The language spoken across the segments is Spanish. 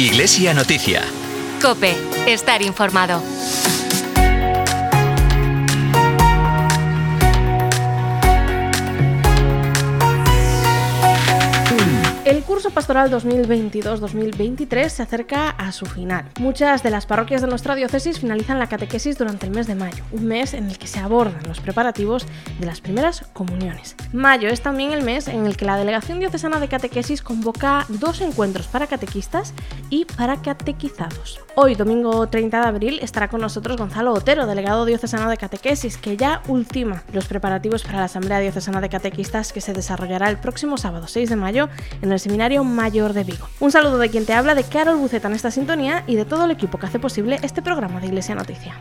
Iglesia Noticia. Cope, estar informado. Pastoral 2022-2023 se acerca a su final. Muchas de las parroquias de nuestra diócesis finalizan la catequesis durante el mes de mayo, un mes en el que se abordan los preparativos de las primeras comuniones. Mayo es también el mes en el que la Delegación Diocesana de Catequesis convoca dos encuentros para catequistas y para catequizados. Hoy, domingo 30 de abril, estará con nosotros Gonzalo Otero, delegado diocesano de catequesis, que ya ultima los preparativos para la Asamblea Diocesana de Catequistas que se desarrollará el próximo sábado 6 de mayo en el Seminario Mayor de Vigo. Un saludo de quien te habla, de Carol Buceta en esta sintonía y de todo el equipo que hace posible este programa de Iglesia Noticia.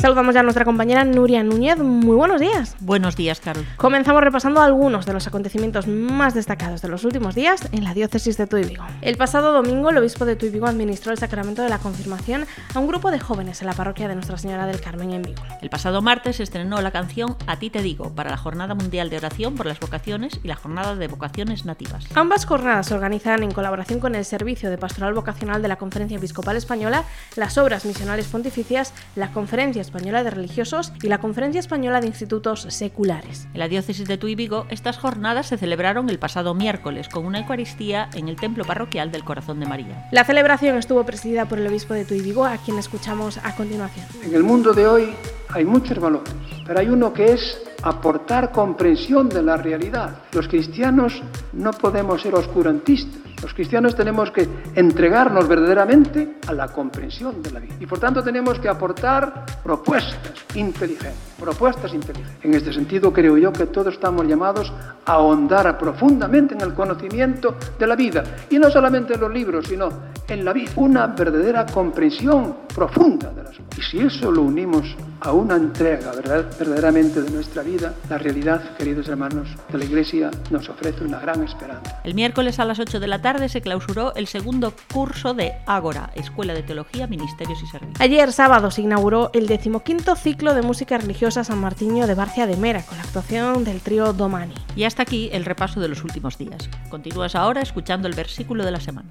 Saludamos ya a nuestra compañera Nuria Núñez. Muy buenos días. Buenos días, Carol. Comenzamos repasando algunos de los acontecimientos más destacados de los últimos días en la diócesis de Tuy Vigo. El pasado domingo, el obispo de Tuy Vigo administró el sacramento de la confirmación a un grupo de jóvenes en la parroquia de Nuestra Señora del Carmen en Vigo. El pasado martes estrenó la canción A ti te digo para la Jornada Mundial de Oración por las Vocaciones y la Jornada de Vocaciones Nativas. Ambas jornadas se organizan en colaboración con el Servicio de Pastoral Vocacional de la Conferencia Episcopal Española, las Obras Misionales Pontificias, la Conferencia Española de Religiosos y la Conferencia Española de Institutos Seculares. En la diócesis de Tuy Vigo, estas jornadas se celebraron el pasado miércoles con una Eucaristía en el Templo Parroquial del Corazón de María. La celebración estuvo presidida por el obispo de Tuy Vigo, a quien escuchamos a continuación. En el mundo de hoy hay muchos valores, pero hay uno que es aportar comprensión de la realidad. Los cristianos no podemos ser oscurantistas. Los cristianos tenemos que entregarnos verdaderamente a la comprensión de la vida. Y por tanto tenemos que aportar propuestas inteligentes, propuestas inteligentes. En este sentido creo yo que todos estamos llamados a ahondar profundamente en el conocimiento de la vida. Y no solamente en los libros, sino en la vida. Una verdadera comprensión profunda de las cosas. Y si eso lo unimos a una entrega ¿verdad? verdaderamente de nuestra vida, la realidad, queridos hermanos, de la Iglesia nos ofrece una gran esperanza. El miércoles a las 8 de la tarde se clausuró el segundo curso de Ágora, Escuela de Teología, Ministerios y Servicios. Ayer sábado se inauguró el decimoquinto ciclo de música religiosa San Martiño de Barcia de Mera, con la actuación del trío Domani. Y hasta aquí el repaso de los últimos días. Continúas ahora escuchando el versículo de la semana.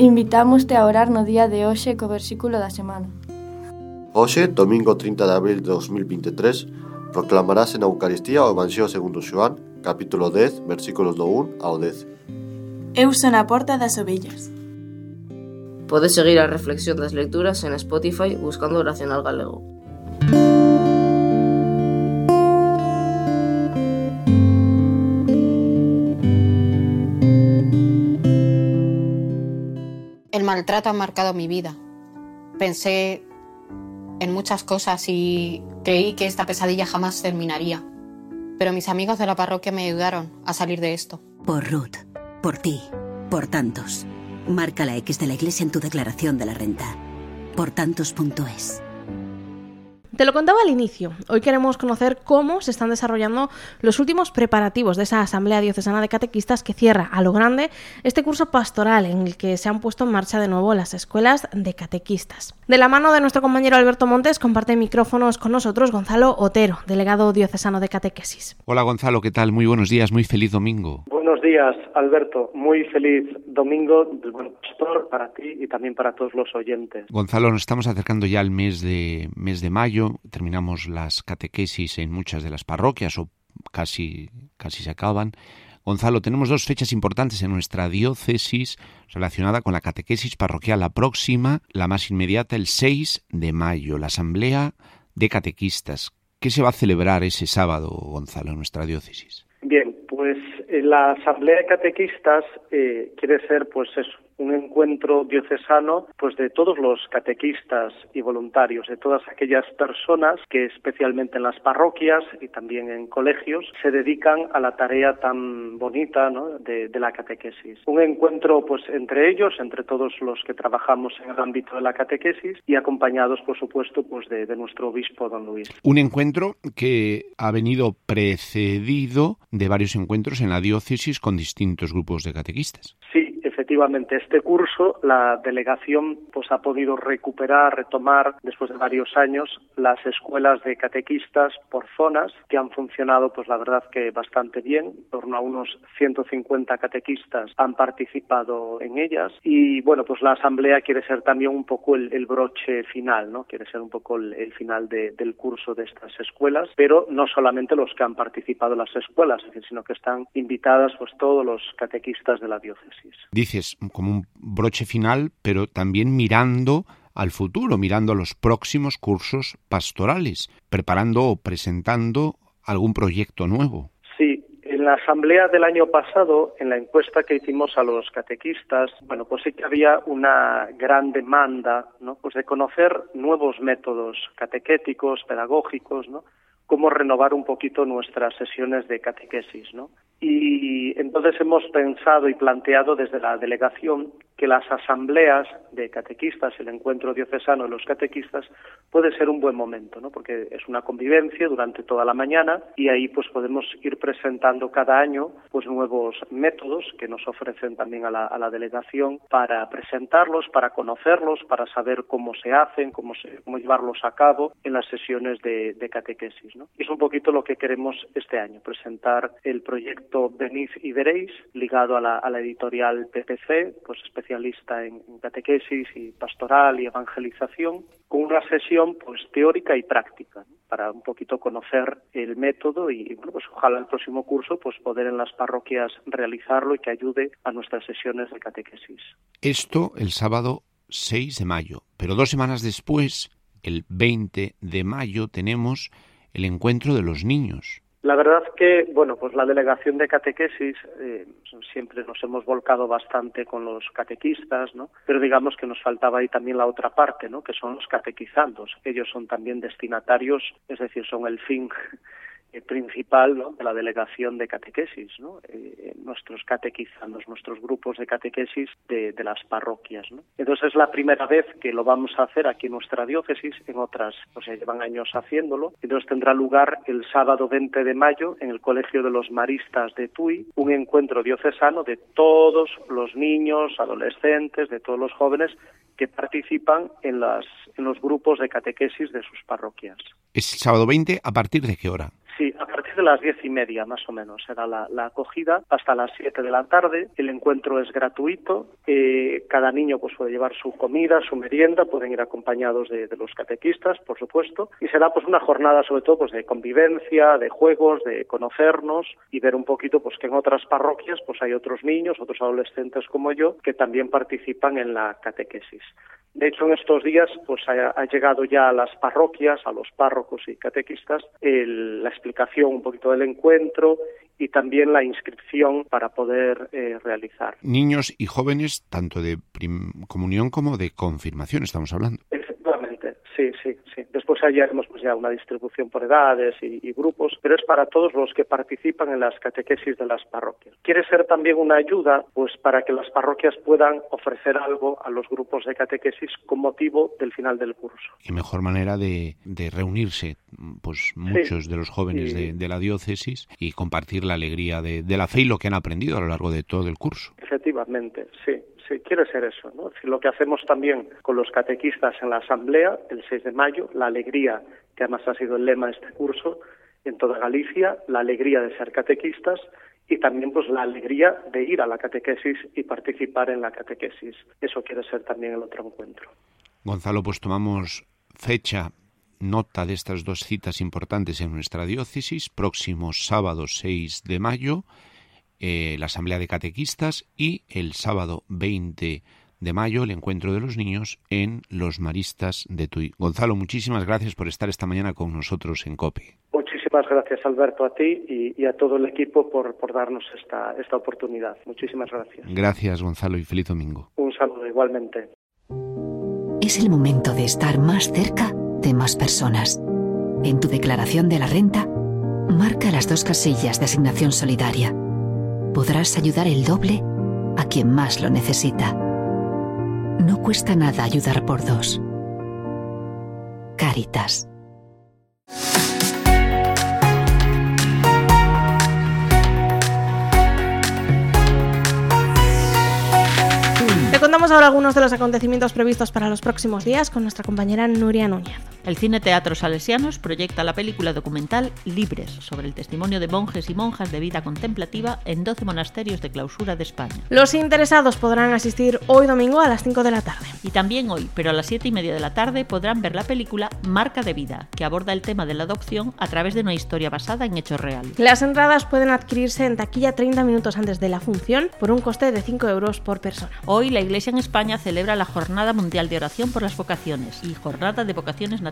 Invitámoste a orar no día de hoxe co versículo da semana. Hoxe, domingo 30 de abril de 2023, proclamarase na Eucaristía o Evangelio segundo Xoán, capítulo 10, versículos do 1 ao 10. Eu son a porta das ovellas. Podes seguir a reflexión das lecturas en Spotify buscando Oracional Galego. El maltrato ha marcado mi vida. Pensé en muchas cosas y creí que esta pesadilla jamás terminaría. Pero mis amigos de la parroquia me ayudaron a salir de esto. Por Ruth, por ti, por tantos. Marca la X de la iglesia en tu declaración de la renta. Por tantos.es. Te lo contaba al inicio. Hoy queremos conocer cómo se están desarrollando los últimos preparativos de esa Asamblea Diocesana de Catequistas que cierra a lo grande este curso pastoral en el que se han puesto en marcha de nuevo las escuelas de catequistas. De la mano de nuestro compañero Alberto Montes comparte micrófonos con nosotros Gonzalo Otero, delegado diocesano de catequesis. Hola Gonzalo, ¿qué tal? Muy buenos días, muy feliz domingo. Buenos días, Alberto. Muy feliz domingo del buen pastor para ti y también para todos los oyentes. Gonzalo, nos estamos acercando ya al mes de mes de mayo. Terminamos las catequesis en muchas de las parroquias o casi casi se acaban. Gonzalo, tenemos dos fechas importantes en nuestra diócesis relacionada con la catequesis parroquial. La próxima, la más inmediata, el 6 de mayo, la Asamblea de Catequistas. ¿Qué se va a celebrar ese sábado, Gonzalo, en nuestra diócesis? Bien, pues la Asamblea de Catequistas eh, quiere ser, pues eso, un encuentro diocesano pues de todos los catequistas y voluntarios, de todas aquellas personas que especialmente en las parroquias y también en colegios se dedican a la tarea tan bonita ¿no? de, de, la catequesis. Un encuentro pues entre ellos, entre todos los que trabajamos en el ámbito de la catequesis y acompañados por supuesto pues de, de nuestro obispo don Luis. Un encuentro que ha venido precedido de varios encuentros en la diócesis con distintos grupos de catequistas. Sí, efectivamente este curso la delegación pues ha podido recuperar, retomar después de varios años las escuelas de catequistas por zonas que han funcionado pues la verdad que bastante bien, en torno a unos 150 catequistas han participado en ellas y bueno pues la asamblea quiere ser también un poco el, broche final, ¿no? Quiere ser un poco el, final del curso de estas escuelas, pero no solamente los que han participado en las escuelas, sino que están invitadas pues todos los catequistas de la diócesis. Como un broche final, pero también mirando al futuro, mirando a los próximos cursos pastorales, preparando o presentando algún proyecto nuevo. Sí, en la asamblea del año pasado, en la encuesta que hicimos a los catequistas, bueno, pues sí que había una gran demanda, ¿no? Pues de conocer nuevos métodos catequéticos, pedagógicos, ¿no? cómo renovar un poquito nuestras sesiones de catequesis, ¿no? Y entonces hemos pensado y planteado desde la delegación que las asambleas de catequistas, el encuentro diocesano de los catequistas, puede ser un buen momento, ¿no? Porque es una convivencia durante toda la mañana y ahí pues podemos ir presentando cada año pues nuevos métodos que nos ofrecen también a la, delegación para presentarlos, para conocerlos, para saber cómo se hacen, cómo, se, cómo llevarlos a cabo en las sesiones de, catequesis, ¿no? Y es un poquito lo que queremos este año, presentar el proyecto Venid y Veréis, ligado a la, editorial PPC, pues especialista en, catequesis y pastoral y evangelización, con una sesión pues teórica y práctica, para un poquito conocer el método y pues ojalá el próximo curso pues poder en las parroquias realizarlo y que ayude a nuestras sesiones de catequesis. Esto el sábado 6 de mayo, pero dos semanas después, el 20 de mayo, tenemos el encuentro de los niños. La verdad que, bueno, pues la delegación de catequesis eh, siempre nos hemos volcado bastante con los catequistas, ¿no? Pero digamos que nos faltaba ahí también la otra parte, ¿no? Que son los catequizandos. Ellos son también destinatarios, es decir, son el fin eh, principal de la delegación de catequesis, ¿no? Eh, nuestros catequizandos, nuestros grupos de catequesis de, las parroquias. ¿no? Entonces es la primera vez que lo vamos a hacer aquí en nuestra diócesis, en otras, o sea, llevan años haciéndolo. Entonces tendrá lugar el sábado 20 de mayo en el Colegio de los Maristas de Tui, un encuentro diocesano de todos los niños, adolescentes, de todos los jóvenes que participan en, las, en los grupos de catequesis de sus parroquias. ¿Es el sábado 20? ¿A partir de qué hora? Sí, a partir de las diez y media más o menos será la, acogida hasta las siete de la tarde. El encuentro es gratuito. Eh, cada niño pues puede llevar su comida, su merienda, pueden ir acompañados de, los catequistas, por supuesto. Y será pues una jornada sobre todo pues de convivencia, de juegos, de conocernos y ver un poquito pues que en otras parroquias pues hay otros niños, otros adolescentes como yo que también participan en la catequesis. De hecho, en estos días pues ha, llegado ya a las parroquias, a los párrocos y catequistas, la explicación un poquito del encuentro y también la inscripción para poder eh, realizar. Niños y jóvenes, tanto de comunión como de confirmación, estamos hablando. Sí, sí, sí. Después haremos pues ya una distribución por edades y, grupos, pero es para todos los que participan en las catequesis de las parroquias. Quiere ser también una ayuda pues para que las parroquias puedan ofrecer algo a los grupos de catequesis con motivo del final del curso. Y mejor manera de, reunirse pues muchos de los jóvenes de, la diócesis y compartir la alegría de, de la fe y lo que han aprendido a lo largo de todo el curso. Efectivamente, sí. Sí, quiere ser eso. ¿no? Lo que hacemos también con los catequistas en la Asamblea, el 6 de mayo, la alegría, que además ha sido el lema de este curso, en toda Galicia, la alegría de ser catequistas y también pues la alegría de ir a la catequesis y participar en la catequesis. Eso quiere ser también el otro encuentro. Gonzalo, pues tomamos fecha, nota de estas dos citas importantes en nuestra diócesis, próximo sábado 6 de mayo eh, la Asamblea de Catequistas y el sábado 20 de mayo el encuentro de los niños en los Maristas de Tui. Gonzalo, muchísimas gracias por estar esta mañana con nosotros en COPE. Muchísimas gracias, Alberto, a ti y, a todo el equipo por, por darnos esta, esta oportunidad. Muchísimas gracias. Gracias, Gonzalo, y feliz domingo. Un saludo igualmente. Es el momento de estar más cerca de más personas. En tu declaración de la renta, marca las dos casillas de asignación solidaria podrás ayudar el doble a quien más lo necesita. No cuesta nada ayudar por dos. Caritas. Contamos ahora algunos de los acontecimientos previstos para los próximos días con nuestra compañera Nuria Núñez. El Cine Teatro Salesianos proyecta la película documental Libres sobre el testimonio de monjes y monjas de vida contemplativa en 12 monasterios de clausura de España. Los interesados podrán asistir hoy domingo a las 5 de la tarde. Y también hoy, pero a las 7 y media de la tarde, podrán ver la película Marca de Vida, que aborda el tema de la adopción a través de una historia basada en hechos reales. Las entradas pueden adquirirse en taquilla 30 minutos antes de la función por un coste de 5 euros por persona. Hoy la Iglesia en España celebra la Jornada Mundial de Oración por las Vocaciones y Jornada de Vocaciones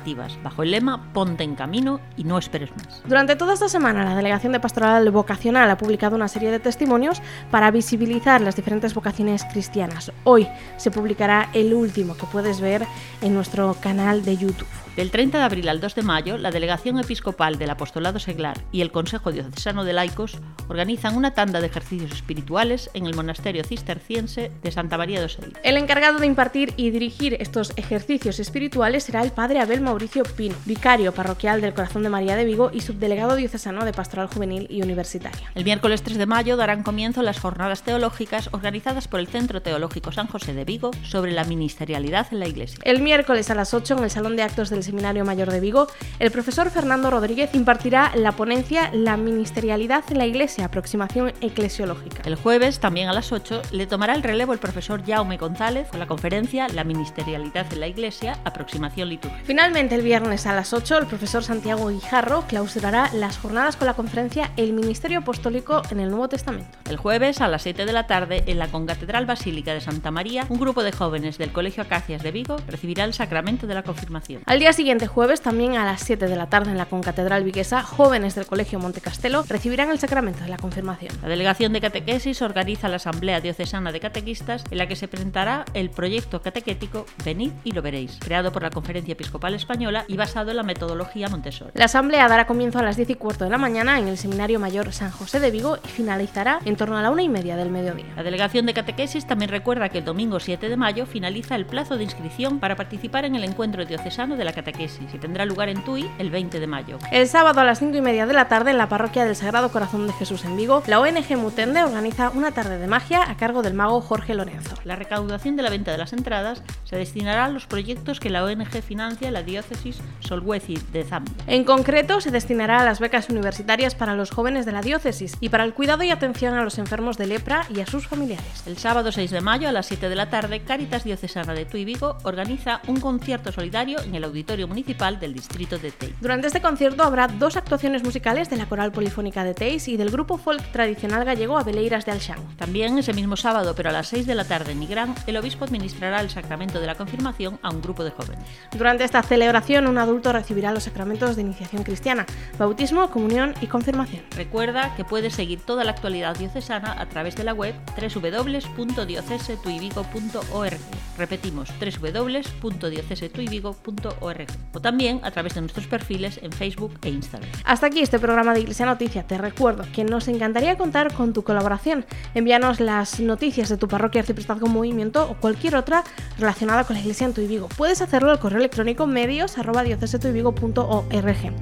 Bajo el lema Ponte en camino y no esperes más. Durante toda esta semana, la Delegación de Pastoral Vocacional ha publicado una serie de testimonios para visibilizar las diferentes vocaciones cristianas. Hoy se publicará el último que puedes ver en nuestro canal de YouTube. Del 30 de abril al 2 de mayo, la Delegación Episcopal del Apostolado Seglar y el Consejo Diocesano de Laicos organizan una tanda de ejercicios espirituales en el monasterio cisterciense de Santa María de Osel. El encargado de impartir y dirigir estos ejercicios espirituales será el padre Abel Mauricio Pino, vicario parroquial del Corazón de María de Vigo y subdelegado diocesano de Pastoral Juvenil y Universitaria. El miércoles 3 de mayo darán comienzo las jornadas teológicas organizadas por el Centro Teológico San José de Vigo sobre la ministerialidad en la Iglesia. El miércoles a las 8 en el Salón de Actos del Seminario Mayor de Vigo, el profesor Fernando Rodríguez impartirá la ponencia La ministerialidad en la Iglesia, aproximación eclesiológica. El jueves, también a las 8, le tomará el relevo el profesor Jaume González con la conferencia La ministerialidad en la Iglesia, aproximación litúrgica. Finalmente, el viernes a las 8, el profesor Santiago Guijarro clausurará las jornadas con la conferencia El Ministerio Apostólico en el Nuevo Testamento. El jueves, a las 7 de la tarde, en la Concatedral Basílica de Santa María, un grupo de jóvenes del Colegio Acacias de Vigo recibirá el sacramento de la confirmación. Al día siguiente, jueves, también a las 7 de la tarde en la Concatedral Viguesa, jóvenes del Colegio Montecastelo recibirán el sacramento de la confirmación. La Delegación de Catequesis organiza la Asamblea Diocesana de Catequistas en la que se presentará el proyecto catequético Venid y lo veréis, creado por la Conferencia Episcopal Española y basado en la metodología Montessori. La asamblea dará comienzo a las 10 y cuarto de la mañana en el Seminario Mayor San José de Vigo y finalizará en torno a la una y media del mediodía. La Delegación de Catequesis también recuerda que el domingo 7 de mayo finaliza el plazo de inscripción para participar en el encuentro diocesano de la catequesis y tendrá lugar en Tui el 20 de mayo. El sábado a las 5 y media de la tarde en la parroquia del Sagrado Corazón de Jesús en Vigo, la ONG Mutende organiza una tarde de magia a cargo del mago Jorge Lorenzo. La recaudación de la venta de las entradas se destinará a los proyectos que la ONG financia en la diócesis Solhueci de Zambia. En concreto, se destinará a las becas universitarias para los jóvenes de la diócesis y para el cuidado y atención a los enfermos de lepra y a sus familiares. El sábado 6 de mayo a las 7 de la tarde, Caritas Diocesana de Tui Vigo organiza un concierto solidario en el Auditorio Municipal del Distrito de Tei. Durante este concierto habrá dos actuaciones musicales de la Coral Polifónica de Teis y del grupo folk tradicional gallego Abeleiras de Alxán. También ese mismo sábado, pero a las 6 de la tarde en Nigrán, el obispo administrará el sacramento de la confirmación a un grupo de jóvenes. Durante esta celebración, un adulto recibirá los sacramentos de iniciación cristiana, bautismo, comunión y confirmación. Recuerda que puedes seguir toda la actualidad diocesana a través de la web www.diocesetuivigo.org. Repetimos, www.diocesetuivigo.org o también a través de nuestros perfiles en Facebook e Instagram. Hasta aquí este programa de Iglesia Noticia. Te recuerdo que nos encantaría contar con tu colaboración. Envíanos las noticias de tu parroquia Arciprestazgo Movimiento o cualquier otra relacionada con la Iglesia en Tuy Vigo. Puedes hacerlo al correo electrónico medios arroba.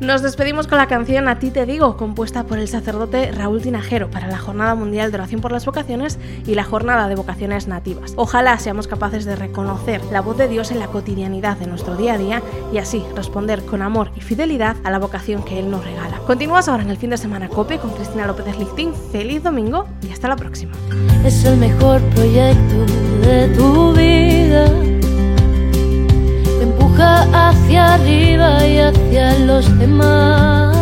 Nos despedimos con la canción A ti te digo, compuesta por el sacerdote Raúl Tinajero para la Jornada Mundial de Oración por las Vocaciones y la Jornada de Vocaciones Nativas. Ojalá seamos capaces de reconocer la voz de Dios en la cotidianidad de nuestro día a día y así responder con amor y fidelidad a la vocación que Él nos regala. Continúas ahora en el fin de semana COPE con Cristina López Lichtín. Feliz domingo y hasta la próxima. Es el mejor proyecto de tu vida. Te empuja hacia arriba y hacia los demás.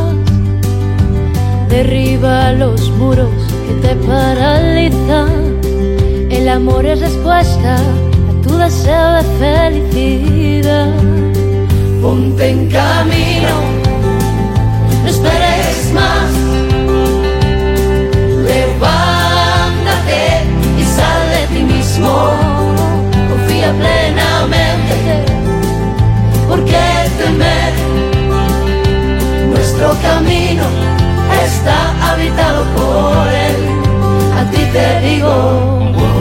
Derriba los muros que te paralizan. El amor es respuesta a tu deseo de felicidad. Ponte en camino, no esperes más. Levántate y sal de ti mismo. Confía plenamente, porque temer nuestro camino está habitado por él. A ti te digo.